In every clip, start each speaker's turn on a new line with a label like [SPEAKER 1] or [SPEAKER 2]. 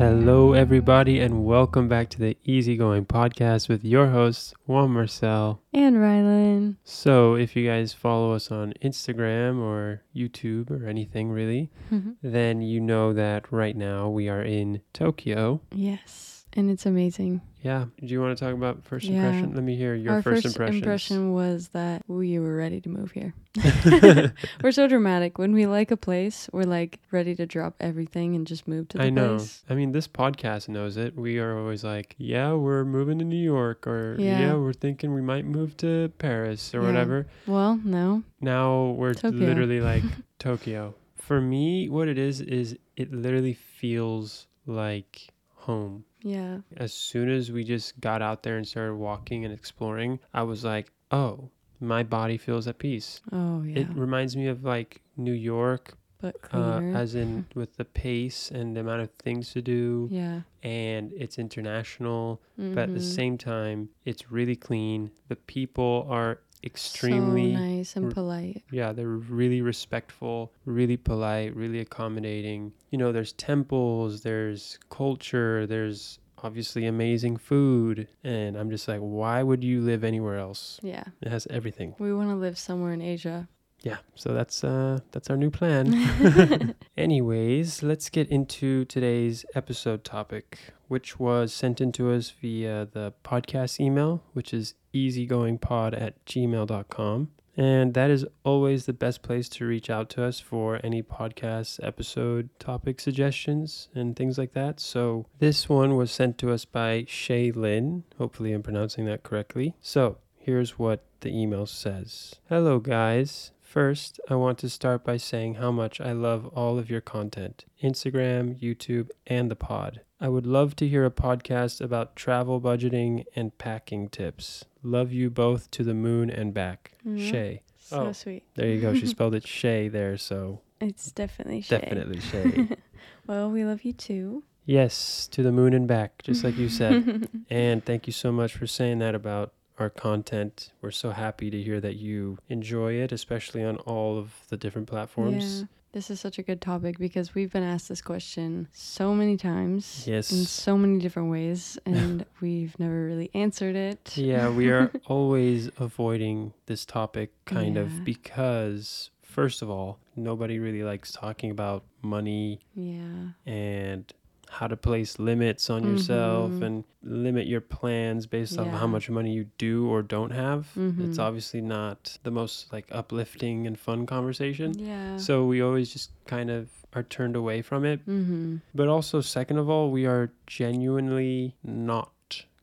[SPEAKER 1] Hello, everybody, and welcome back to the Easygoing Podcast with your hosts, Juan Marcel.
[SPEAKER 2] And Rhylan.
[SPEAKER 1] So, if you guys follow us on Instagram or YouTube or anything really, mm-hmm. then you know that right now we are in Tokyo.
[SPEAKER 2] yes. And it's amazing.
[SPEAKER 1] Yeah. Do you want to talk about first
[SPEAKER 2] Yeah.
[SPEAKER 1] impression? Let me hear your
[SPEAKER 2] Our
[SPEAKER 1] first,
[SPEAKER 2] first impression was that we were ready to move here. we're so dramatic. When we like a place, we're like ready to drop everything and just move to the
[SPEAKER 1] I know.
[SPEAKER 2] place.
[SPEAKER 1] I mean, this podcast knows it. We are always like, yeah, we're moving to New York, or yeah,
[SPEAKER 2] Yeah.
[SPEAKER 1] we're thinking we might move to Paris or
[SPEAKER 2] Yeah.
[SPEAKER 1] whatever.
[SPEAKER 2] Well, no.
[SPEAKER 1] Now we're
[SPEAKER 2] Tokyo.
[SPEAKER 1] literally like Tokyo. For me, what it is, is it literally feels like home.
[SPEAKER 2] Yeah.
[SPEAKER 1] As soon as we just got out there and started walking and exploring, I was like, oh, my body feels at peace.
[SPEAKER 2] Oh, yeah.
[SPEAKER 1] It reminds me of like New York,
[SPEAKER 2] but
[SPEAKER 1] uh,
[SPEAKER 2] cleaner.
[SPEAKER 1] as in with the pace and the amount of things to do,
[SPEAKER 2] yeah.
[SPEAKER 1] and it's international, but at the
[SPEAKER 2] Mhm.
[SPEAKER 1] same time, it's really clean. The people are extremely
[SPEAKER 2] so nice and polite.
[SPEAKER 1] yeah, they're really respectful, really polite, really accommodating. You know, there's temples, there's culture, there's obviously amazing food. And I'm just like, why would you live anywhere else?
[SPEAKER 2] Yeah.
[SPEAKER 1] It has everything.
[SPEAKER 2] We want to live somewhere in Asia.
[SPEAKER 1] Yeah, so that's uh that's our new plan. Anyways, let's get into today's episode topic, which was sent in to us via the podcast email, which is easygoingpod at gmail.com. And that is always the best place to reach out to us for any podcast episode topic suggestions and things like that. So this one was sent to us by Shea-Lyn. Hopefully, I'm pronouncing that correctly. So here's what the email says Hello, guys. First, I want to start by saying how much I love all of your content Instagram, YouTube, and the pod. I would love to hear a podcast about travel budgeting and packing tips. Love you both to the moon and back.
[SPEAKER 2] Mhm.
[SPEAKER 1] Shay.
[SPEAKER 2] So
[SPEAKER 1] Oh.
[SPEAKER 2] sweet.
[SPEAKER 1] There you go. She spelled it Shay there, so
[SPEAKER 2] It's definitely Shay.
[SPEAKER 1] definitely Shay.
[SPEAKER 2] well, we love you too.
[SPEAKER 1] yes, to the moon and back, just like you said. and thank you so much for saying that about our content. We're so happy to hear that you enjoy it, especially on all of the different platforms.
[SPEAKER 2] Yeah. This is such a good topic because we've been asked this question so many times
[SPEAKER 1] Yes.
[SPEAKER 2] in so many different ways and we've never really answered it.
[SPEAKER 1] Yeah, we are always avoiding this topic kind
[SPEAKER 2] Yeah.
[SPEAKER 1] of because, first of all, nobody really likes talking about money
[SPEAKER 2] Yeah.
[SPEAKER 1] and how to place limits on yourself
[SPEAKER 2] Mhm.
[SPEAKER 1] and limit your plans based off
[SPEAKER 2] Yeah.
[SPEAKER 1] how much money you do or don't have. It's
[SPEAKER 2] Mhm.
[SPEAKER 1] obviously not the most like uplifting and fun conversation.
[SPEAKER 2] Yeah.
[SPEAKER 1] So we always just kind of are turned away from it.
[SPEAKER 2] mm-hmm.
[SPEAKER 1] But also, second of all, we are genuinely not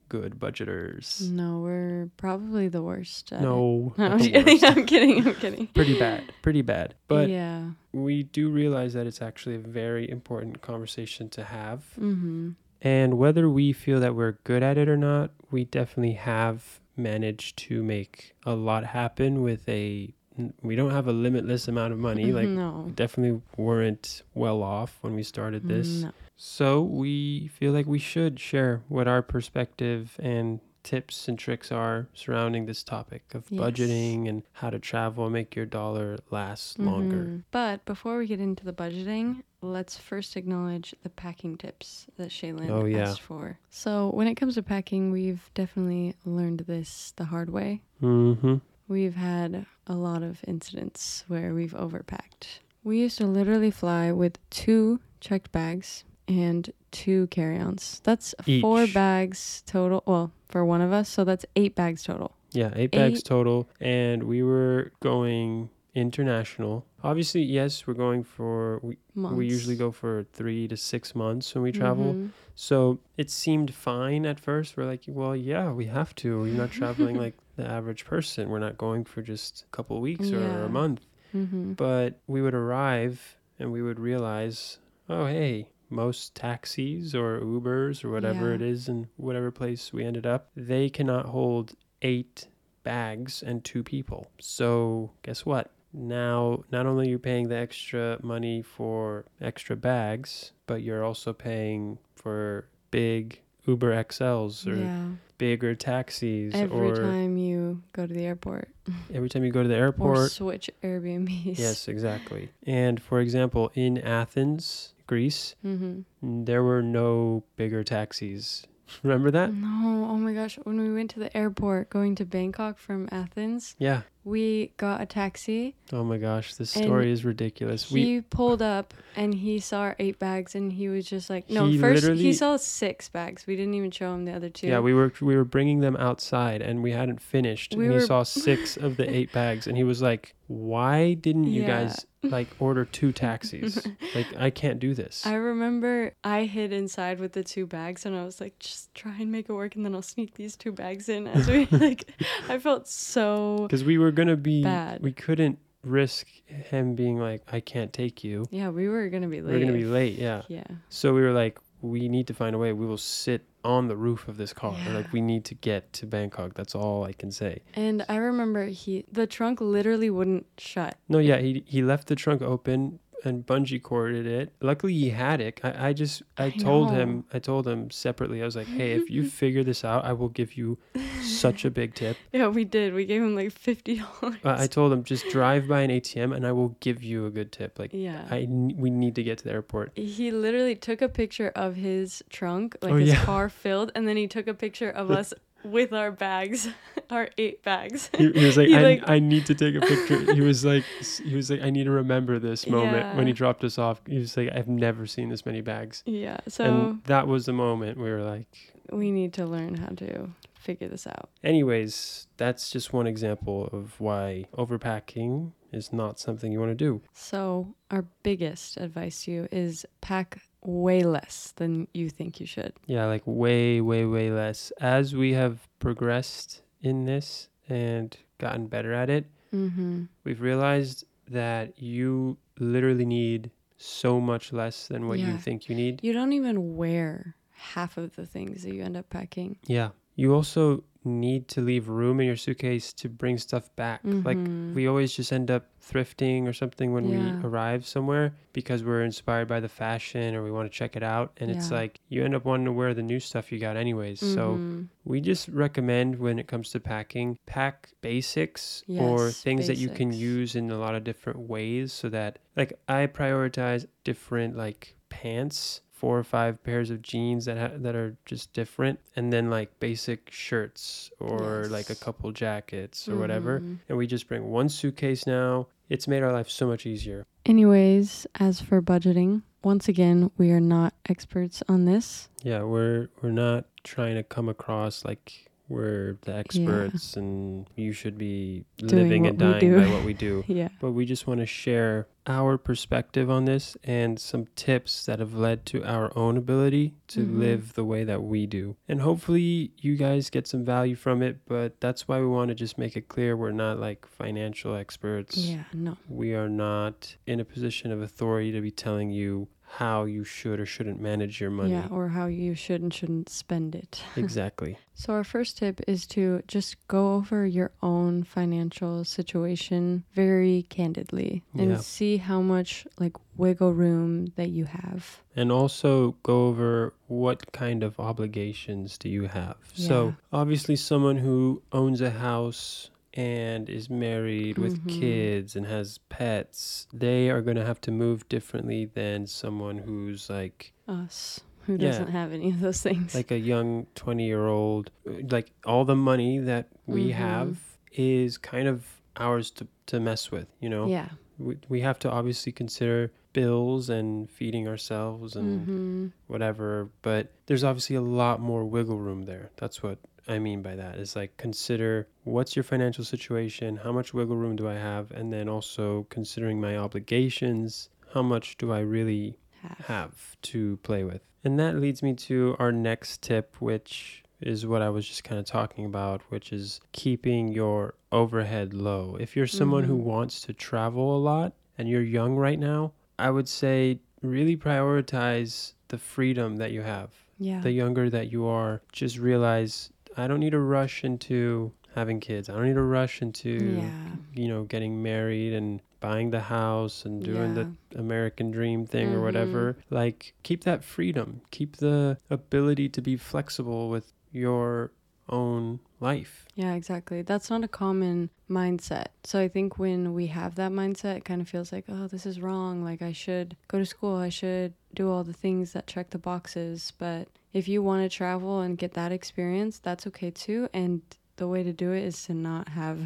[SPEAKER 1] good budgeters.
[SPEAKER 2] No, we're probably the worst.
[SPEAKER 1] No,
[SPEAKER 2] No, I'm kidding.
[SPEAKER 1] worst.
[SPEAKER 2] I'm kidding. I'm kidding.
[SPEAKER 1] pretty bad, pretty bad. But
[SPEAKER 2] yeah.
[SPEAKER 1] we do realize that it's actually a very important conversation to have.
[SPEAKER 2] Mm-hmm.
[SPEAKER 1] And whether we feel that we're good at it or not, we definitely have managed to make a lot happen with a. We don't have a limitless amount of money. Like,
[SPEAKER 2] no.
[SPEAKER 1] definitely weren't well off when we started this.
[SPEAKER 2] No.
[SPEAKER 1] So we feel like we should share what our perspective and tips and tricks are surrounding this topic of
[SPEAKER 2] Yes.
[SPEAKER 1] budgeting and how to travel and make your dollar last longer.
[SPEAKER 2] Mhm. But before we get into the budgeting, let's first acknowledge the packing tips that Shea-Lyn
[SPEAKER 1] Oh, yeah.
[SPEAKER 2] asked for. So when it comes to packing, we've definitely learned this the hard way.
[SPEAKER 1] Mm-hmm.
[SPEAKER 2] We've had a lot of incidents where we've overpacked. We used to literally fly with two checked bags and two carry-ons. That's four bags total. Well, for one of us, so that's eight bags total.
[SPEAKER 1] Yeah, eight bags total, and we were going international. Obviously, yes, we're going for we,
[SPEAKER 2] Months.
[SPEAKER 1] we usually go for three to six months when we travel.
[SPEAKER 2] Mhm.
[SPEAKER 1] So it seemed fine at first. We're like, well, yeah, we have to. We're not traveling like the average person. We're not going for just a couple weeks or a month.
[SPEAKER 2] Mhm.
[SPEAKER 1] But we would arrive and we would realize, oh, hey, most taxis or Ubers or whatever
[SPEAKER 2] Yeah.
[SPEAKER 1] it is in whatever place we ended up, they cannot hold eight bags and two people. So guess what? Now, not only are you paying the extra money for extra bags, but you're also paying for big Uber XLs or
[SPEAKER 2] yeah.
[SPEAKER 1] bigger taxis
[SPEAKER 2] Every
[SPEAKER 1] or
[SPEAKER 2] time you go to the airport
[SPEAKER 1] every time you go to the
[SPEAKER 2] or
[SPEAKER 1] airport.
[SPEAKER 2] switch Airbnbs.
[SPEAKER 1] Yes, exactly. And for example, in Athens, Greece,
[SPEAKER 2] Mm-hmm.
[SPEAKER 1] there were no bigger taxis. Remember that?
[SPEAKER 2] No, oh my gosh. When we went to the airport going to Bangkok from Athens,
[SPEAKER 1] Yeah.
[SPEAKER 2] We got a taxi.
[SPEAKER 1] Oh my gosh, this story is ridiculous.
[SPEAKER 2] He
[SPEAKER 1] we
[SPEAKER 2] pulled up and he saw our eight bags and he was just like, no,
[SPEAKER 1] He
[SPEAKER 2] first he saw six bags. We didn't even show him the other two.
[SPEAKER 1] yeah, we were we were bringing them outside and we hadn't finished.
[SPEAKER 2] We
[SPEAKER 1] and he saw six of the eight bags and he was like, "Why didn't you
[SPEAKER 2] Yeah.
[SPEAKER 1] guys like order two taxis? like I can't do this."
[SPEAKER 2] I remember I hid inside with the two bags and I was like, just try and make it work and then I'll sneak these two bags in as we like I felt so
[SPEAKER 1] Because we were gonna be,
[SPEAKER 2] Bad.
[SPEAKER 1] we couldn't risk him being like, "I can't take you."
[SPEAKER 2] Yeah, we were gonna be late.
[SPEAKER 1] We're gonna be late. Yeah.
[SPEAKER 2] Yeah.
[SPEAKER 1] So we were like, we need to find a way. We will sit on the roof of this car.
[SPEAKER 2] Yeah.
[SPEAKER 1] Like we need to get to Bangkok. That's all I can say.
[SPEAKER 2] And I remember he the trunk literally wouldn't shut.
[SPEAKER 1] No, yeah, he he left the trunk open and bungee corded it. Luckily, he had it. I, I just I,
[SPEAKER 2] I
[SPEAKER 1] told
[SPEAKER 2] know.
[SPEAKER 1] him I told him separately. I was like, hey, if you figure this out, I will give you such a big tip.
[SPEAKER 2] Yeah, we did. We gave him like fifty dollars.
[SPEAKER 1] Uh, I told him just drive by an ATM and I will give you a good tip. Like
[SPEAKER 2] yeah.
[SPEAKER 1] I we need to get to the airport.
[SPEAKER 2] he literally took a picture of his trunk, like
[SPEAKER 1] Oh,
[SPEAKER 2] his
[SPEAKER 1] yeah.
[SPEAKER 2] car filled, and then he took a picture of us with our bags, our eight bags.
[SPEAKER 1] He, he was like,
[SPEAKER 2] He,
[SPEAKER 1] I,
[SPEAKER 2] like-
[SPEAKER 1] I need to take a picture. He was like, he was like, I need to remember this moment when he dropped us off. He was like, I've never seen this many bags.
[SPEAKER 2] yeah. So
[SPEAKER 1] and that was the moment we were like,
[SPEAKER 2] we need to learn how to figure this out.
[SPEAKER 1] anyways, that's just one example of why overpacking is not something you want to do.
[SPEAKER 2] So our biggest advice to you is pack way less than you think you should.
[SPEAKER 1] Yeah, like way, way, way less. As we have progressed in this and gotten better at it,
[SPEAKER 2] Mm-hmm.
[SPEAKER 1] we've realized that you literally need so much less than what you think you need.
[SPEAKER 2] You don't even wear half of the things that you end up packing.
[SPEAKER 1] Yeah. You also need to leave room in your suitcase to bring stuff back. Like
[SPEAKER 2] Mhm.
[SPEAKER 1] we always just end up thrifting or something when
[SPEAKER 2] Yeah.
[SPEAKER 1] we arrive somewhere because we're inspired by the fashion or we want to check it out and it's like you end up wanting to wear the new stuff you got anyways. So
[SPEAKER 2] Mhm.
[SPEAKER 1] we just recommend when it comes to packing, pack basics or
[SPEAKER 2] Yes,
[SPEAKER 1] things that you can use in a lot of different ways so that like I prioritize different like pants, four or five pairs of jeans that ha- that are just different and then like basic shirts or like a couple jackets or whatever.
[SPEAKER 2] Mhm.
[SPEAKER 1] And we just bring one suitcase now. It's made our life so much easier.
[SPEAKER 2] Anyways, as for budgeting, once again, we are not experts on this.
[SPEAKER 1] Yeah, we're we're not trying to come across like we're the experts and you should be
[SPEAKER 2] Doing
[SPEAKER 1] living and dying by what we do.
[SPEAKER 2] Yeah.
[SPEAKER 1] But we just want to share our perspective on this and some tips that have led to our own ability to
[SPEAKER 2] Mhm.
[SPEAKER 1] live the way that we do. And hopefully you guys get some value from it, but that's why we want to just make it clear we're not like financial experts.
[SPEAKER 2] Yeah, no.
[SPEAKER 1] We are not in a position of authority to be telling you how you should or shouldn't manage your money.
[SPEAKER 2] Yeah, or how you should and shouldn't spend it.
[SPEAKER 1] exactly.
[SPEAKER 2] So, our first tip is to just go over your own financial situation very candidly and
[SPEAKER 1] Yeah.
[SPEAKER 2] see how much like wiggle room that you have.
[SPEAKER 1] And also go over what kind of obligations do you have.
[SPEAKER 2] Yeah.
[SPEAKER 1] So, obviously, someone who owns a house and is married with
[SPEAKER 2] Mhm.
[SPEAKER 1] kids and has pets, they are going to have to move differently than someone who's like
[SPEAKER 2] Us, who
[SPEAKER 1] Yeah.
[SPEAKER 2] doesn't have any of those things.
[SPEAKER 1] like a young 20 year old like all the money that we
[SPEAKER 2] Mhm.
[SPEAKER 1] have is kind of ours to, to mess with you know
[SPEAKER 2] yeah.
[SPEAKER 1] we, we have to obviously consider bills and feeding ourselves and
[SPEAKER 2] hmm
[SPEAKER 1] whatever but there's obviously a lot more wiggle room there that's what i mean by that is like consider what's your financial situation how much wiggle room do i have and then also considering my obligations how much do i really
[SPEAKER 2] Have.
[SPEAKER 1] have to play with. And that leads me to our next tip, which is what I was just kind of talking about, which is keeping your overhead low. If you're someone who
[SPEAKER 2] Mhm.
[SPEAKER 1] wants to travel a lot and you're young right now, I would say really prioritize the freedom that you have.
[SPEAKER 2] Yeah.
[SPEAKER 1] The younger that you are, just realize I don't need to rush into having kids. I don't need to rush into
[SPEAKER 2] yeah.
[SPEAKER 1] you know, getting married and buying the house and doing the American dream thing or mm-hmm. whatever. Like, keep that freedom. Keep the ability to be flexible with your own life.
[SPEAKER 2] Yeah, exactly. That's not a common mindset. So I think when we have that mindset, it kind of feels like, oh, this is wrong. Like I should go to school. I should do all the things that check the boxes. But if you want to travel and get that experience, that's okay too. And the way to do it is to not have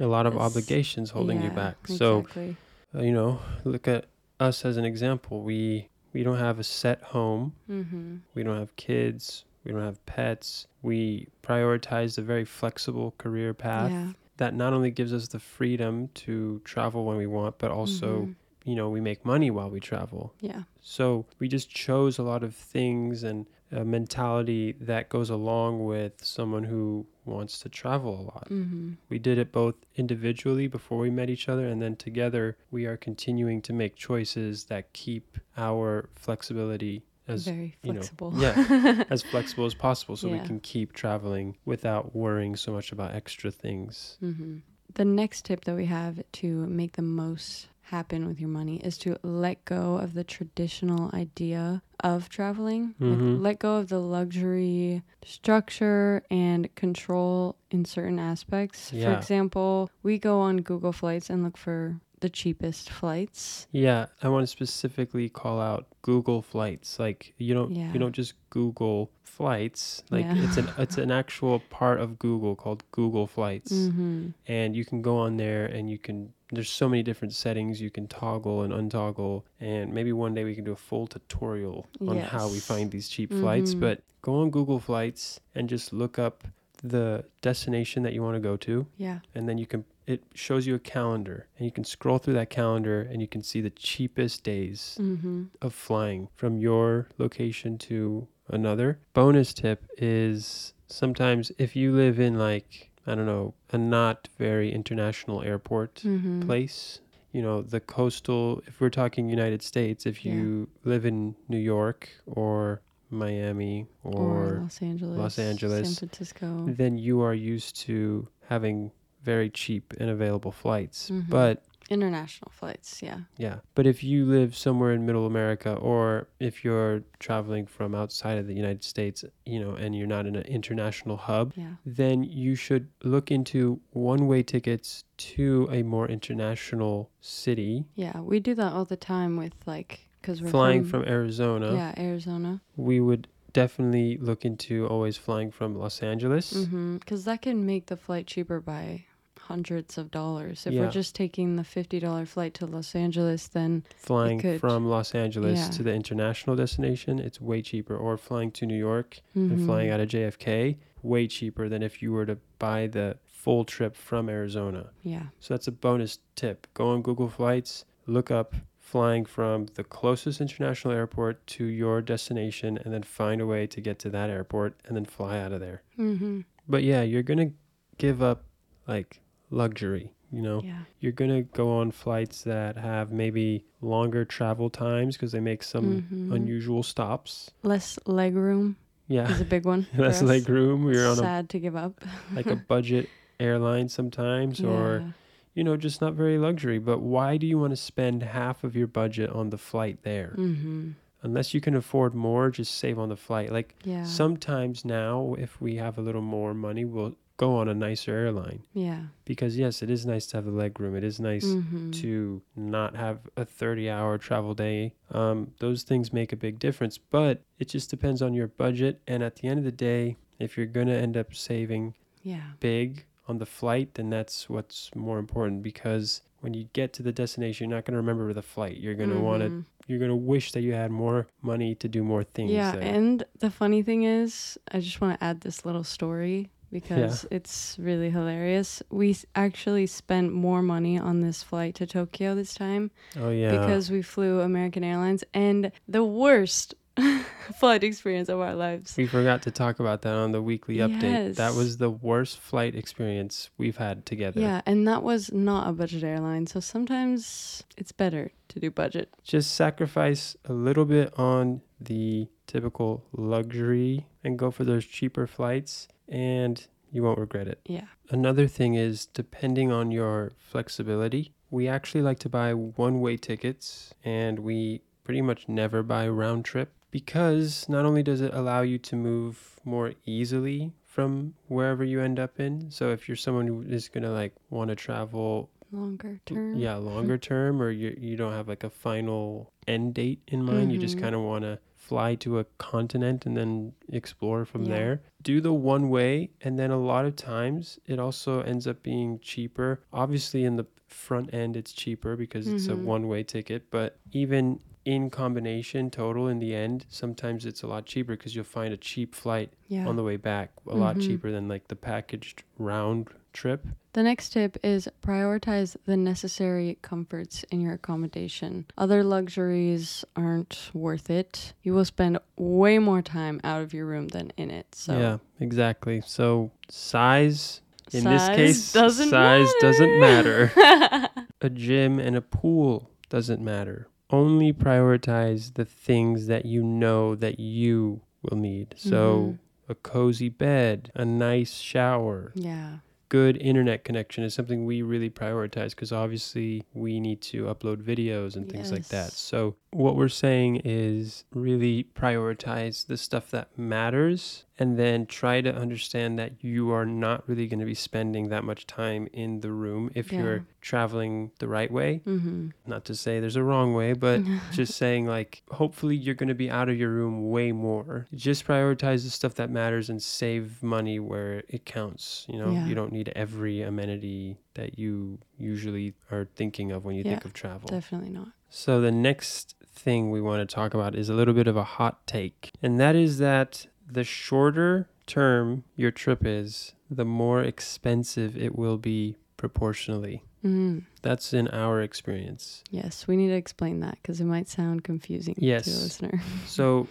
[SPEAKER 1] A lot of obligations holding you back. So,
[SPEAKER 2] exactly.
[SPEAKER 1] uh, you know, look at us as an example. We we don't have a set home.
[SPEAKER 2] Mm-hmm.
[SPEAKER 1] We don't have kids. We don't have pets. We prioritize a very flexible career path
[SPEAKER 2] Yeah.
[SPEAKER 1] that not only gives us the freedom to travel when we want, but also,
[SPEAKER 2] Mhm.
[SPEAKER 1] you know, we make money while we travel.
[SPEAKER 2] Yeah.
[SPEAKER 1] So we just chose a lot of things and a mentality that goes along with someone who wants to travel a lot.
[SPEAKER 2] Mm-hmm.
[SPEAKER 1] We did it both individually before we met each other, and then together we are continuing to make choices that keep our flexibility as
[SPEAKER 2] Very
[SPEAKER 1] you know,
[SPEAKER 2] flexible.
[SPEAKER 1] yeah, as flexible as possible so we can keep traveling without worrying so much about extra things.
[SPEAKER 2] hmm The next tip that we have to make the most happen with your money is to let go of the traditional idea of traveling. Like,
[SPEAKER 1] Mhm.
[SPEAKER 2] let go of the luxury structure and control in certain aspects. For example, we go on Google Flights and look for the cheapest flights.
[SPEAKER 1] Yeah, I want to specifically call out Google Flights. Like you don't
[SPEAKER 2] Yeah.
[SPEAKER 1] you don't just Google flights. Like
[SPEAKER 2] Yeah.
[SPEAKER 1] it's an it's an actual part of Google called Google Flights.
[SPEAKER 2] Mm-hmm.
[SPEAKER 1] and you can go on there and you can there's so many different settings you can toggle and untoggle and maybe one day we can do a full tutorial on how we find these cheap flights
[SPEAKER 2] Mhm.
[SPEAKER 1] but go on google flights and just look up the destination that you want to go to
[SPEAKER 2] Yeah.
[SPEAKER 1] and then you can it shows you a calendar and you can scroll through that calendar and you can see the cheapest days
[SPEAKER 2] Mm-hmm.
[SPEAKER 1] of flying from your location to another. Bonus tip is sometimes if you live in like I don't know, a not very international airport
[SPEAKER 2] Mm-hmm.
[SPEAKER 1] place, you know, the coastal if we're talking United States, if
[SPEAKER 2] Yeah.
[SPEAKER 1] you live in New York or Miami
[SPEAKER 2] Or,
[SPEAKER 1] or
[SPEAKER 2] Los Angeles.
[SPEAKER 1] Los Angeles.
[SPEAKER 2] San Francisco.
[SPEAKER 1] then you are used to having very cheap and available flights.
[SPEAKER 2] Mhm.
[SPEAKER 1] But
[SPEAKER 2] International flights. Yeah.
[SPEAKER 1] Yeah. But if you live somewhere in middle America or if you're traveling from outside of the United States, you know, and you're not in an international hub,
[SPEAKER 2] Yeah.
[SPEAKER 1] then you should look into one way tickets to a more international city.
[SPEAKER 2] Yeah, we do that all the time with like because we're
[SPEAKER 1] flying from, Arizona,
[SPEAKER 2] yeah Arizona.
[SPEAKER 1] we would definitely look into always flying from Los Angeles.
[SPEAKER 2] Because that can make the flight cheaper by hundreds of dollars. If
[SPEAKER 1] Yeah.
[SPEAKER 2] we're just taking the fifty dollar flight to Los Angeles, then
[SPEAKER 1] Flying
[SPEAKER 2] could-
[SPEAKER 1] from Los Angeles
[SPEAKER 2] Yeah.
[SPEAKER 1] to the international destination, it's way cheaper. Or flying to New York, and
[SPEAKER 2] mhm,
[SPEAKER 1] flying out of JFK way cheaper than if you were to buy the full trip from Arizona.
[SPEAKER 2] yeah,
[SPEAKER 1] So that's a bonus tip. Go on Google Flights, look up flying from the closest international airport to your destination and then find a way to get to that airport and then fly out of there.
[SPEAKER 2] mm-hmm.
[SPEAKER 1] But yeah, you're going to give up like luxury, you know.
[SPEAKER 2] yeah,
[SPEAKER 1] You're going to go on flights that have maybe longer travel times because they make some
[SPEAKER 2] Mhm.
[SPEAKER 1] unusual stops.
[SPEAKER 2] less leg room
[SPEAKER 1] Yeah.
[SPEAKER 2] is a big one.
[SPEAKER 1] Less leg room. You're on a
[SPEAKER 2] Sad to give up.
[SPEAKER 1] like a budget airline sometimes or you know just not very luxury but why do you want to spend half of your budget on the flight there
[SPEAKER 2] Mm-hmm.
[SPEAKER 1] unless you can afford more just save on the flight like
[SPEAKER 2] Yeah.
[SPEAKER 1] sometimes now if we have a little more money we'll go on a nicer airline
[SPEAKER 2] yeah.
[SPEAKER 1] because yes it is nice to have the leg room it is nice
[SPEAKER 2] Mhm.
[SPEAKER 1] to not have a 30 hour travel day um, those things make a big difference but it just depends on your budget and at the end of the day if you're going to end up saving
[SPEAKER 2] Yeah.
[SPEAKER 1] big on the flight, then that's what's more important because when you get to the destination, you're not going to remember the flight. You're going to want to, you're going to wish that you had more money to do more things.
[SPEAKER 2] Yeah,
[SPEAKER 1] there.
[SPEAKER 2] and the funny thing is, I just want to add this little story because it's really hilarious. We actually spent more money on this flight to Tokyo this time
[SPEAKER 1] oh, yeah.
[SPEAKER 2] because we flew American Airlines and the worst flight experience of our lives.
[SPEAKER 1] we forgot to talk about that on the weekly update. That was the worst flight experience we've had together.
[SPEAKER 2] Yeah, and that was not a budget airline, so sometimes it's better to do budget.
[SPEAKER 1] Just sacrifice a little bit on the typical luxury and go for those cheaper flights, and you won't regret it.
[SPEAKER 2] Yeah.
[SPEAKER 1] Another thing is depending on your flexibility, we actually like to buy one way tickets and we pretty much never buy round trip because not only does it allow you to move more easily from wherever you end up in. So if you're someone who is going to like want to travel
[SPEAKER 2] Longer term.
[SPEAKER 1] yeah, longer term or you you don't have like a final end date in mind, you just
[SPEAKER 2] Mhm.
[SPEAKER 1] kind of want to fly to a continent and then explore from
[SPEAKER 2] Yeah.
[SPEAKER 1] there. Do the one way and then a lot of times it also ends up being cheaper. Obviously in the front end it's cheaper because it's a
[SPEAKER 2] Mhm.
[SPEAKER 1] one way ticket, but even in combination total in the end, sometimes it's a lot cheaper because you'll find a cheap flight
[SPEAKER 2] Yeah.
[SPEAKER 1] on the way back, a lot
[SPEAKER 2] Mhm.
[SPEAKER 1] cheaper than like the packaged round trip.
[SPEAKER 2] The next tip is prioritize the necessary comforts in your accommodation. Other luxuries aren't worth it. You will spend way more time out of your room than in it. So
[SPEAKER 1] yeah, exactly. So size in this case
[SPEAKER 2] doesn't
[SPEAKER 1] size doesn't matter.
[SPEAKER 2] matter.
[SPEAKER 1] a gym and a pool doesn't matter. Only prioritize the things that you know that you will need. So
[SPEAKER 2] Mhm.
[SPEAKER 1] a cozy bed, a nice shower,
[SPEAKER 2] yeah.
[SPEAKER 1] Good internet connection is something we really prioritize because obviously we need to upload videos and things like that. So, what we're saying is really prioritize the stuff that matters and then try to understand that you are not really going to be spending that much time in the room if
[SPEAKER 2] Yeah.
[SPEAKER 1] you're traveling the right way.
[SPEAKER 2] Mm-hmm.
[SPEAKER 1] Not to say there's a wrong way, but just saying like hopefully you're going to be out of your room way more just prioritize the stuff that matters and save money where it counts you know
[SPEAKER 2] Yeah.
[SPEAKER 1] you don't need every amenity that you usually are thinking of when you think of travel
[SPEAKER 2] Definitely not.
[SPEAKER 1] so the next thing we want to talk about is a little bit of a hot take and that is that the shorter term your trip is the more expensive it will be proportionally
[SPEAKER 2] Mm.
[SPEAKER 1] that's in our experience
[SPEAKER 2] Yes, we need to explain that because it might sound confusing to
[SPEAKER 1] Yes.
[SPEAKER 2] a listener.
[SPEAKER 1] So,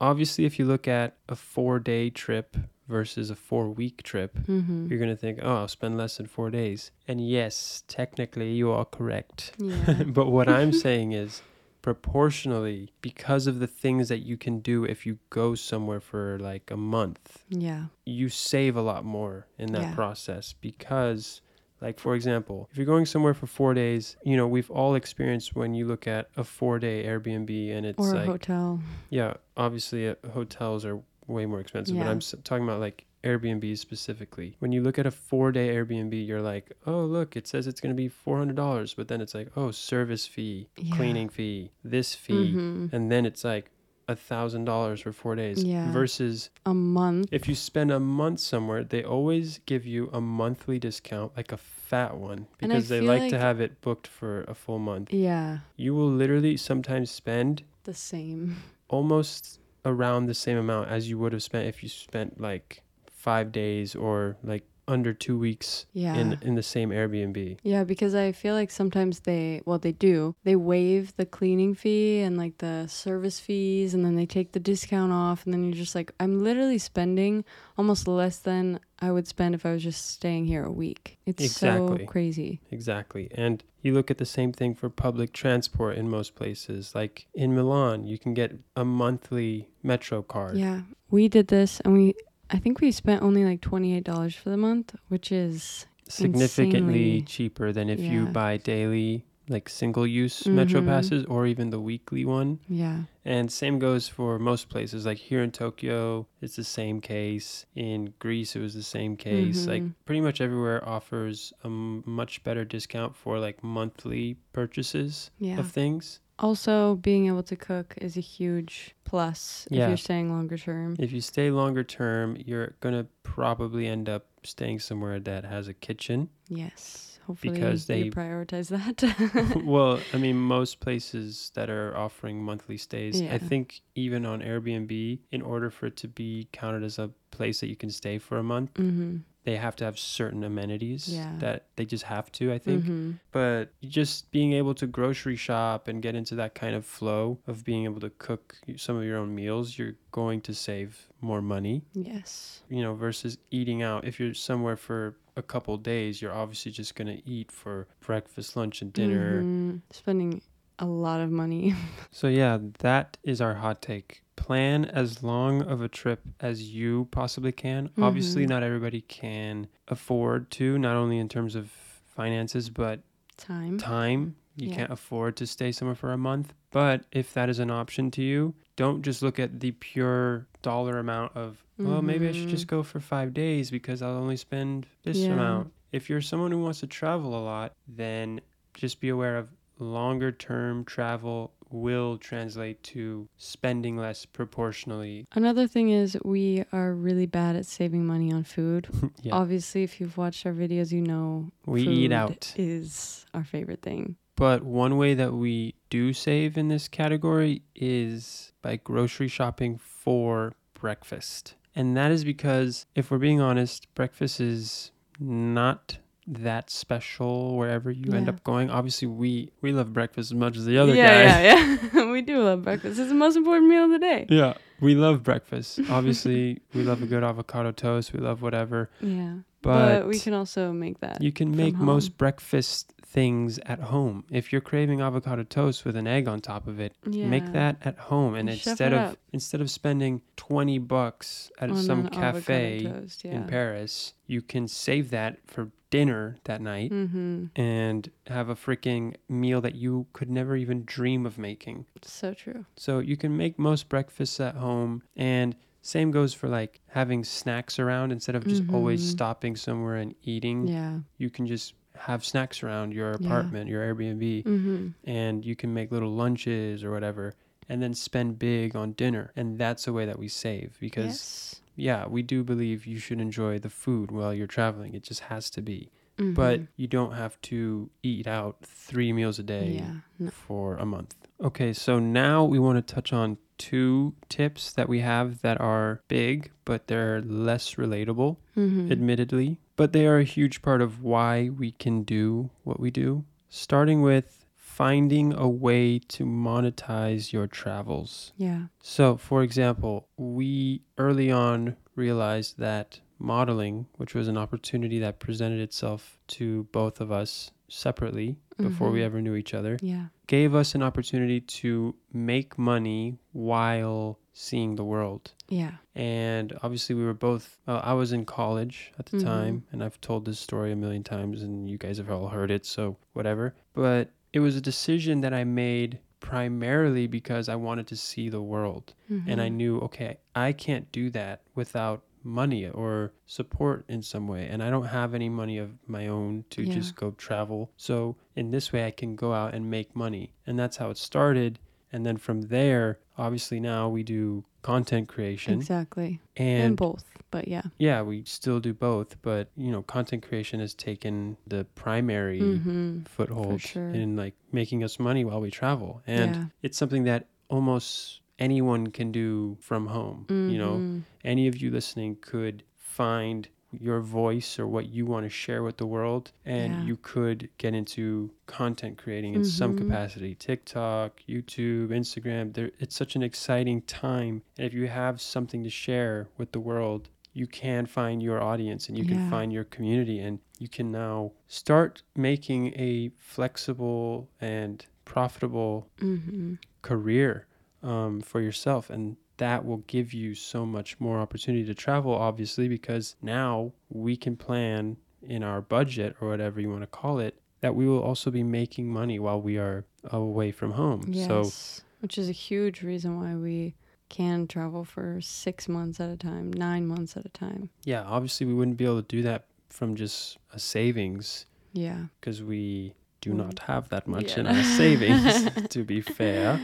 [SPEAKER 1] obviously, if you look at a four day trip versus a four week trip,
[SPEAKER 2] mm-hmm.
[SPEAKER 1] you're going to think, oh, I'll spend less than four days. And yes, technically, you are correct.
[SPEAKER 2] Yeah.
[SPEAKER 1] but what I'm saying is, proportionally, because of the things that you can do if you go somewhere for like a month,
[SPEAKER 2] yeah.
[SPEAKER 1] you save a lot more in that
[SPEAKER 2] Yeah.
[SPEAKER 1] process because like for example if you're going somewhere for four days you know we've all experienced when you look at a four day airbnb and it's
[SPEAKER 2] Or a
[SPEAKER 1] like
[SPEAKER 2] hotel.
[SPEAKER 1] yeah obviously uh, hotels are way more expensive but i'm s- talking about like airbnb specifically when you look at a four day airbnb you're like oh look it says it's going to be $400 but then it's like oh service fee
[SPEAKER 2] Yeah.
[SPEAKER 1] cleaning fee this fee
[SPEAKER 2] Mhm.
[SPEAKER 1] and then it's like a thousand dollars for four days
[SPEAKER 2] Yeah.
[SPEAKER 1] versus
[SPEAKER 2] A month.
[SPEAKER 1] if you spend a month somewhere, they always give you a monthly discount, like a fat one, because they
[SPEAKER 2] feel
[SPEAKER 1] like, to have it booked for a full month.
[SPEAKER 2] Yeah.
[SPEAKER 1] You will literally sometimes spend
[SPEAKER 2] The same.
[SPEAKER 1] almost around the same amount as you would have spent if you spent like five days or like under two weeks
[SPEAKER 2] Yeah.
[SPEAKER 1] in in the same Airbnb.
[SPEAKER 2] Yeah, because I feel like sometimes they, well, they do. They waive the cleaning fee and like the service fees, and then they take the discount off, and then you're just like, I'm literally spending almost less than I would spend if I was just staying here a week. It's
[SPEAKER 1] Exactly.
[SPEAKER 2] so crazy.
[SPEAKER 1] Exactly. And you look at the same thing for public transport in most places. Like in Milan, you can get a monthly metro card.
[SPEAKER 2] Yeah, we did this, and we, I think we spent only like twenty eight dollars for the month, which is
[SPEAKER 1] significantly
[SPEAKER 2] Insanely-
[SPEAKER 1] cheaper than if you
[SPEAKER 2] Yeah.
[SPEAKER 1] buy daily like single use metro
[SPEAKER 2] Mhm.
[SPEAKER 1] passes or even the weekly one
[SPEAKER 2] yeah,
[SPEAKER 1] and same goes for most places like here in tokyo it's the same case in greece it was the same case like
[SPEAKER 2] Mhm.
[SPEAKER 1] pretty much everywhere offers a m- much better discount for like monthly purchases
[SPEAKER 2] yeah.
[SPEAKER 1] of things
[SPEAKER 2] Also, being able to cook is a huge plus if you're staying longer term.
[SPEAKER 1] if you stay longer term you're gonna probably end up staying somewhere that has a kitchen
[SPEAKER 2] Yes. Hopefully
[SPEAKER 1] Because they-
[SPEAKER 2] you prioritize that.
[SPEAKER 1] well, I mean, most places that are offering monthly stays,
[SPEAKER 2] Yeah.
[SPEAKER 1] I think even on Airbnb, in order for it to be counted as a place that you can stay for a month,
[SPEAKER 2] mm-hmm.
[SPEAKER 1] They have to have certain amenities
[SPEAKER 2] Yeah.
[SPEAKER 1] that they just have to, I think.
[SPEAKER 2] Mm-hmm.
[SPEAKER 1] But just being able to grocery shop and get into that kind of flow of being able to cook some of your own meals, you're going to save more money,
[SPEAKER 2] Yes.
[SPEAKER 1] you know, versus eating out. If you're somewhere for a couple days, you're obviously just going to eat for breakfast, lunch, and dinner.
[SPEAKER 2] Mhm. Spending a lot of money.
[SPEAKER 1] So yeah, that is our hot take. Plan as long of a trip as you possibly can. Obviously,
[SPEAKER 2] Mhm.
[SPEAKER 1] not everybody can afford to, not only in terms of finances, but
[SPEAKER 2] Time.
[SPEAKER 1] time You
[SPEAKER 2] Yeah.
[SPEAKER 1] can't afford to stay somewhere for a month. But if that is an option to you, don't just look at the pure dollar amount of, well, maybe I should
[SPEAKER 2] Mhm.
[SPEAKER 1] just go for five days because I'll only spend this
[SPEAKER 2] Yeah.
[SPEAKER 1] amount. If you're someone who wants to travel a lot, then just be aware of longer term travel will translate to spending less proportionally.
[SPEAKER 2] Another thing is we are really bad at saving money on food.
[SPEAKER 1] yeah.
[SPEAKER 2] Obviously, if you've watched our videos, you know
[SPEAKER 1] we eat out.
[SPEAKER 2] is our favorite thing.
[SPEAKER 1] But one way that we do save in this category is by grocery shopping for breakfast. And that is because, if we're being honest, breakfast is not that special wherever you end up going. Obviously, we we love breakfast as much as the other
[SPEAKER 2] yeah,
[SPEAKER 1] guy.
[SPEAKER 2] yeah, yeah. we do love breakfast. It's the most important meal of the day.
[SPEAKER 1] Yeah, we love breakfast. Obviously, we love a good avocado toast. We love whatever.
[SPEAKER 2] Yeah,
[SPEAKER 1] But,
[SPEAKER 2] but, we can also make that.
[SPEAKER 1] you can make most breakfast things at home. If you're craving avocado toast with an egg on top of it,
[SPEAKER 2] yeah.
[SPEAKER 1] make that at home. And
[SPEAKER 2] Chef
[SPEAKER 1] instead of instead of spending twenty bucks at
[SPEAKER 2] on
[SPEAKER 1] some cafe
[SPEAKER 2] toast, yeah.
[SPEAKER 1] in Paris, you can save that for dinner that night
[SPEAKER 2] Mm-hmm.
[SPEAKER 1] and have a freaking meal that you could never even dream of making.
[SPEAKER 2] So true.
[SPEAKER 1] So you can make most breakfasts at home and same goes for like having snacks around instead of just always
[SPEAKER 2] Mhm.
[SPEAKER 1] stopping somewhere and eating.
[SPEAKER 2] Yeah.
[SPEAKER 1] You can just have snacks around your
[SPEAKER 2] Yeah.
[SPEAKER 1] apartment, your Airbnb,
[SPEAKER 2] Mm-hmm.
[SPEAKER 1] and you can make little lunches or whatever and then spend big on dinner. And that's a way that we save because
[SPEAKER 2] Yes.
[SPEAKER 1] Yeah, we do believe you should enjoy the food while you're traveling. It just has to be. But
[SPEAKER 2] Mhm.
[SPEAKER 1] you don't have to eat out 3 meals a day
[SPEAKER 2] yeah. No.
[SPEAKER 1] for a month. Okay, so now we want to touch on two tips that we have that are big, but they're less relatable,
[SPEAKER 2] Mm-hmm.
[SPEAKER 1] admittedly. But they are a huge part of why we can do what we do. Starting with finding a way to monetize your travels.
[SPEAKER 2] Yeah.
[SPEAKER 1] So, for example, we early on realized that modeling, which was an opportunity that presented itself to both of us separately before we
[SPEAKER 2] Mhm.
[SPEAKER 1] ever knew each other,
[SPEAKER 2] Yeah.
[SPEAKER 1] gave us an opportunity to make money while seeing the world.
[SPEAKER 2] Yeah.
[SPEAKER 1] And obviously, we were both, well, I was in college at the
[SPEAKER 2] Mhm.
[SPEAKER 1] time, and I've told this story a million times, and you guys have all heard it, so whatever. But it was a decision that I made primarily because I wanted to see the world. And I
[SPEAKER 2] Mhm.
[SPEAKER 1] knew, okay, I can't do that without money or support in some way. And I don't have any money of my own to
[SPEAKER 2] Yeah.
[SPEAKER 1] just go travel. So in this way, I can go out and make money. And that's how it started. And then from there, obviously now we do content creation.
[SPEAKER 2] Exactly. And,
[SPEAKER 1] And
[SPEAKER 2] both. But yeah.
[SPEAKER 1] yeah, we still do both. But, you know, content creation has taken the primary
[SPEAKER 2] Mm-hmm.
[SPEAKER 1] foothold
[SPEAKER 2] sure.
[SPEAKER 1] in like making us money while we travel. And
[SPEAKER 2] yeah.
[SPEAKER 1] it's something that almost anyone can do from home. You know,
[SPEAKER 2] Mhm.
[SPEAKER 1] any of you listening could find your voice or what you want to share with the world and
[SPEAKER 2] Yeah.
[SPEAKER 1] you could get into content creating in some
[SPEAKER 2] Mhm.
[SPEAKER 1] capacity tiktok youtube instagram there, it's such an exciting time and if you have something to share with the world you can find your audience and you can find your community and you can now start making a flexible and profitable
[SPEAKER 2] Mhm.
[SPEAKER 1] career um, for yourself and that will give you so much more opportunity to travel obviously because now we can plan in our budget or whatever you want to call it that we will also be making money while we are away from home
[SPEAKER 2] Yes.
[SPEAKER 1] so
[SPEAKER 2] Which is a huge reason why we can travel for six months at a time, nine months at a time.
[SPEAKER 1] yeah obviously we wouldn't be able to do that from just a savings
[SPEAKER 2] Yeah.
[SPEAKER 1] because we do
[SPEAKER 2] Mm.
[SPEAKER 1] not have that much
[SPEAKER 2] Yeah.
[SPEAKER 1] in our savings to be fair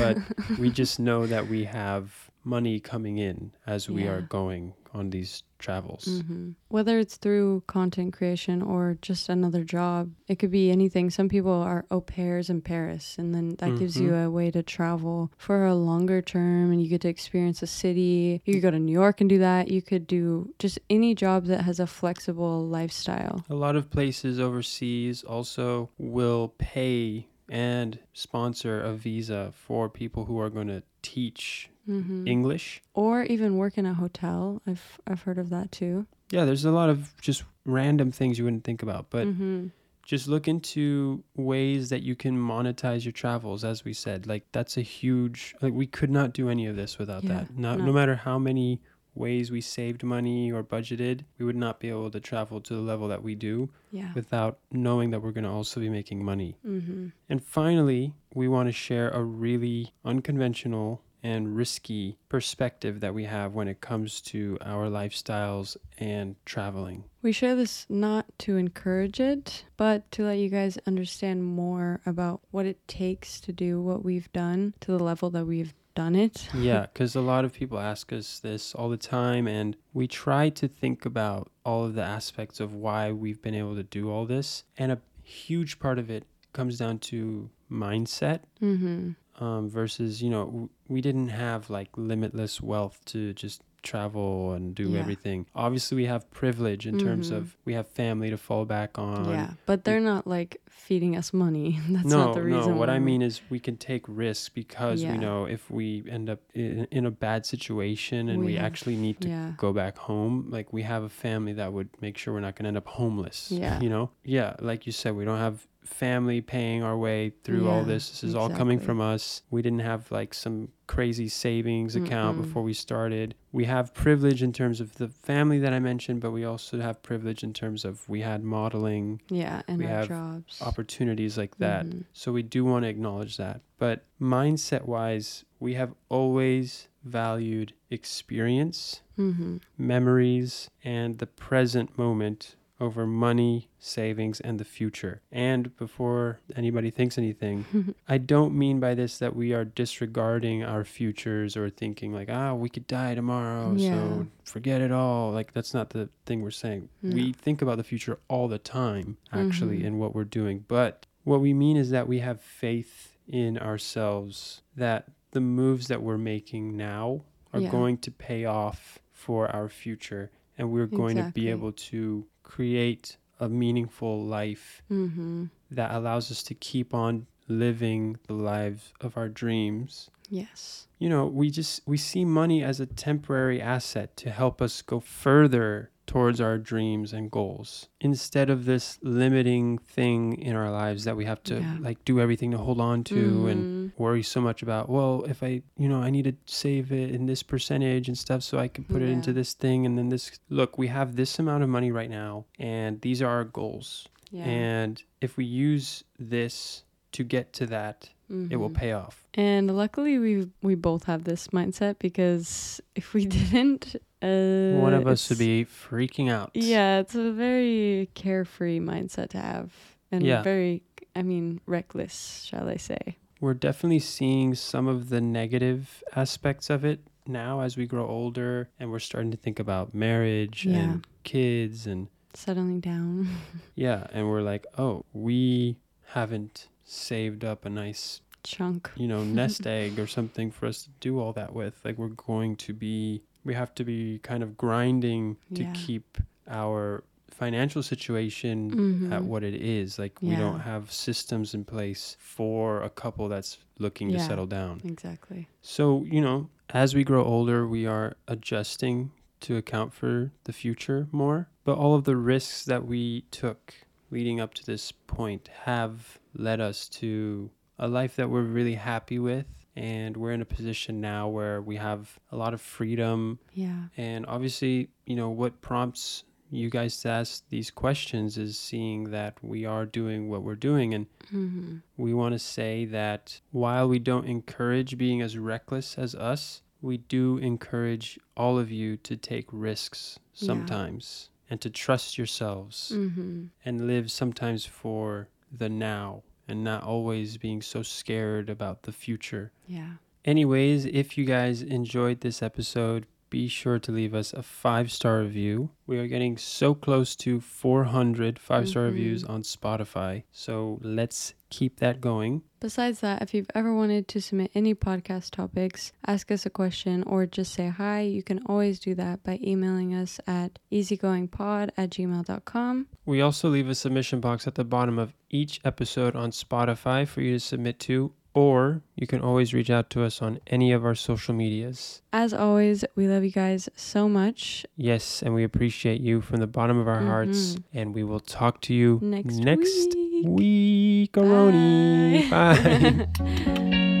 [SPEAKER 1] but we just know that we have money coming in as we are going on these travels.
[SPEAKER 2] hmm Whether it's through content creation or just another job, it could be anything. Some people are au pairs in Paris, and then that gives you
[SPEAKER 1] Mhm.
[SPEAKER 2] a way to travel for a longer term and you get to experience a city. You could go to New York and do that. You could do just any job that has a flexible lifestyle.
[SPEAKER 1] A lot of places overseas also will pay and sponsor a visa for people who are going to teach
[SPEAKER 2] hmm
[SPEAKER 1] English.
[SPEAKER 2] Or even work in a hotel. I've I've heard of that too.
[SPEAKER 1] Yeah, there's a lot of just random things you wouldn't think about, but
[SPEAKER 2] hmm
[SPEAKER 1] just look into ways that you can monetize your travels as we said. Like that's a huge like we could not do any of this without
[SPEAKER 2] Yeah,
[SPEAKER 1] that. Not
[SPEAKER 2] no.
[SPEAKER 1] no matter how many ways we saved money or budgeted, we would not be able to travel to the level that we do
[SPEAKER 2] Yeah.
[SPEAKER 1] without knowing that we're going to also be making money.
[SPEAKER 2] Mm-hmm.
[SPEAKER 1] And finally, we want to share a really unconventional and risky perspective that we have when it comes to our lifestyles and traveling.
[SPEAKER 2] We share this not to encourage it, but to let you guys understand more about what it takes to do what we've done to the level that we've done it.
[SPEAKER 1] yeah, because a lot of people ask us this all the time, and we try to think about all of the aspects of why we've been able to do all this. And a huge part of it comes down to mindset
[SPEAKER 2] Mm-hmm.
[SPEAKER 1] Um, versus, you know, w- we didn't have like limitless wealth to just travel and do
[SPEAKER 2] Yeah.
[SPEAKER 1] everything. Obviously, we have privilege in terms
[SPEAKER 2] Mhm.
[SPEAKER 1] of we have family to fall back on.
[SPEAKER 2] yeah, but they're not like feeding us money. That's
[SPEAKER 1] no,
[SPEAKER 2] not the reason.
[SPEAKER 1] no. What I mean is we can take risks because
[SPEAKER 2] Yeah.
[SPEAKER 1] we know if we end up in, in a bad situation and we,
[SPEAKER 2] We
[SPEAKER 1] actually need to
[SPEAKER 2] yeah,
[SPEAKER 1] go back home, like we have a family that would make sure we're not going to end up homeless.
[SPEAKER 2] Yeah.
[SPEAKER 1] You know? Yeah. Like you said, we don't have family paying our way through all this. This is all coming from us. We didn't have like some crazy savings account
[SPEAKER 2] Mm-mm.
[SPEAKER 1] before we started. We have privilege in terms of the family that I mentioned, but we also have privilege in terms of we had modeling
[SPEAKER 2] yeah, and
[SPEAKER 1] we
[SPEAKER 2] our
[SPEAKER 1] have
[SPEAKER 2] jobs.
[SPEAKER 1] opportunities like that.
[SPEAKER 2] Mhm.
[SPEAKER 1] So we do want to acknowledge that. But mindset wise, we have always valued experience,
[SPEAKER 2] Mhm.
[SPEAKER 1] memories, and the present moment over money, savings, and the future. And before anybody thinks anything, I don't mean by this that we are disregarding our futures or thinking like, ah, we could die tomorrow,
[SPEAKER 2] Yeah.
[SPEAKER 1] so forget it all. Like, that's not the thing we're saying. We think about the future all the time, actually,
[SPEAKER 2] Mhm.
[SPEAKER 1] in what we're doing. But what we mean is that we have faith in ourselves that the moves that we're making now are
[SPEAKER 2] Yeah.
[SPEAKER 1] going to pay off for our future. And we're going to be able to create a meaningful life
[SPEAKER 2] Mhm.
[SPEAKER 1] that allows us to keep on living the lives of our dreams.
[SPEAKER 2] Yes.
[SPEAKER 1] You know, we just we see money as a temporary asset to help us go further towards our dreams and goals instead of this limiting thing in our lives that we have to
[SPEAKER 2] Yeah.
[SPEAKER 1] like do everything to hold on to and
[SPEAKER 2] Mhm.
[SPEAKER 1] worry so much about well if i you know i need to save it in this percentage and stuff so i can put it into this thing and then this look we have this amount of money right now and these are our goals
[SPEAKER 2] yeah.
[SPEAKER 1] and if we use this to get to that it will
[SPEAKER 2] Mhm.
[SPEAKER 1] pay off
[SPEAKER 2] And luckily, we we both have this mindset because if we didn't, uh,
[SPEAKER 1] one of us would be freaking out
[SPEAKER 2] Yeah, it's a very carefree mindset to have, and
[SPEAKER 1] Yeah.
[SPEAKER 2] very, I mean, reckless, shall I say?
[SPEAKER 1] we're definitely seeing some of the negative aspects of it now as we grow older and we're starting to think about marriage
[SPEAKER 2] Yeah.
[SPEAKER 1] and kids and
[SPEAKER 2] Settling down.
[SPEAKER 1] yeah and we're like oh we haven't saved up a nice
[SPEAKER 2] Chunk.
[SPEAKER 1] you know nest egg or something for us to do all that with like we're going to be we have to be kind of grinding to
[SPEAKER 2] Yeah.
[SPEAKER 1] keep our financial situation at
[SPEAKER 2] Mhm.
[SPEAKER 1] what it is like we don't have systems in place for a couple that's looking to settle down
[SPEAKER 2] Exactly.
[SPEAKER 1] so, you know, as we grow older, we are adjusting to account for the future more. But all of the risks that we took leading up to this point have led us to a life that we're really happy with. And we're in a position now where we have a lot of freedom.
[SPEAKER 2] Yeah.
[SPEAKER 1] And obviously, you know, what prompts you guys to ask these questions is seeing that we are doing what we're doing. And
[SPEAKER 2] hmm
[SPEAKER 1] we want to say that while we don't encourage being as reckless as us, we do encourage all of you to take risks
[SPEAKER 2] Yeah.
[SPEAKER 1] sometimes and to trust yourselves
[SPEAKER 2] hmm
[SPEAKER 1] and live sometimes for the now and not always being so scared about the future.
[SPEAKER 2] Yeah.
[SPEAKER 1] Anyways, if you guys enjoyed this episode, be sure to leave us a five star review. We are getting so close to 400 five star
[SPEAKER 2] Mhm.
[SPEAKER 1] reviews on Spotify. So let's keep that going.
[SPEAKER 2] Besides that, if you've ever wanted to submit any podcast topics, ask us a question, or just say hi, you can always do that by emailing us at easygoingpod at gmail.com.
[SPEAKER 1] We also leave a submission box at the bottom of each episode on Spotify for you to submit to, or you can always reach out to us on any of our social medias.
[SPEAKER 2] As always, we love you guys so much.
[SPEAKER 1] Yes, and we appreciate you from the bottom of our hearts,
[SPEAKER 2] Mhm.
[SPEAKER 1] and we will talk to you
[SPEAKER 2] Next,
[SPEAKER 1] next
[SPEAKER 2] week.
[SPEAKER 1] week. Bye.
[SPEAKER 2] Bye.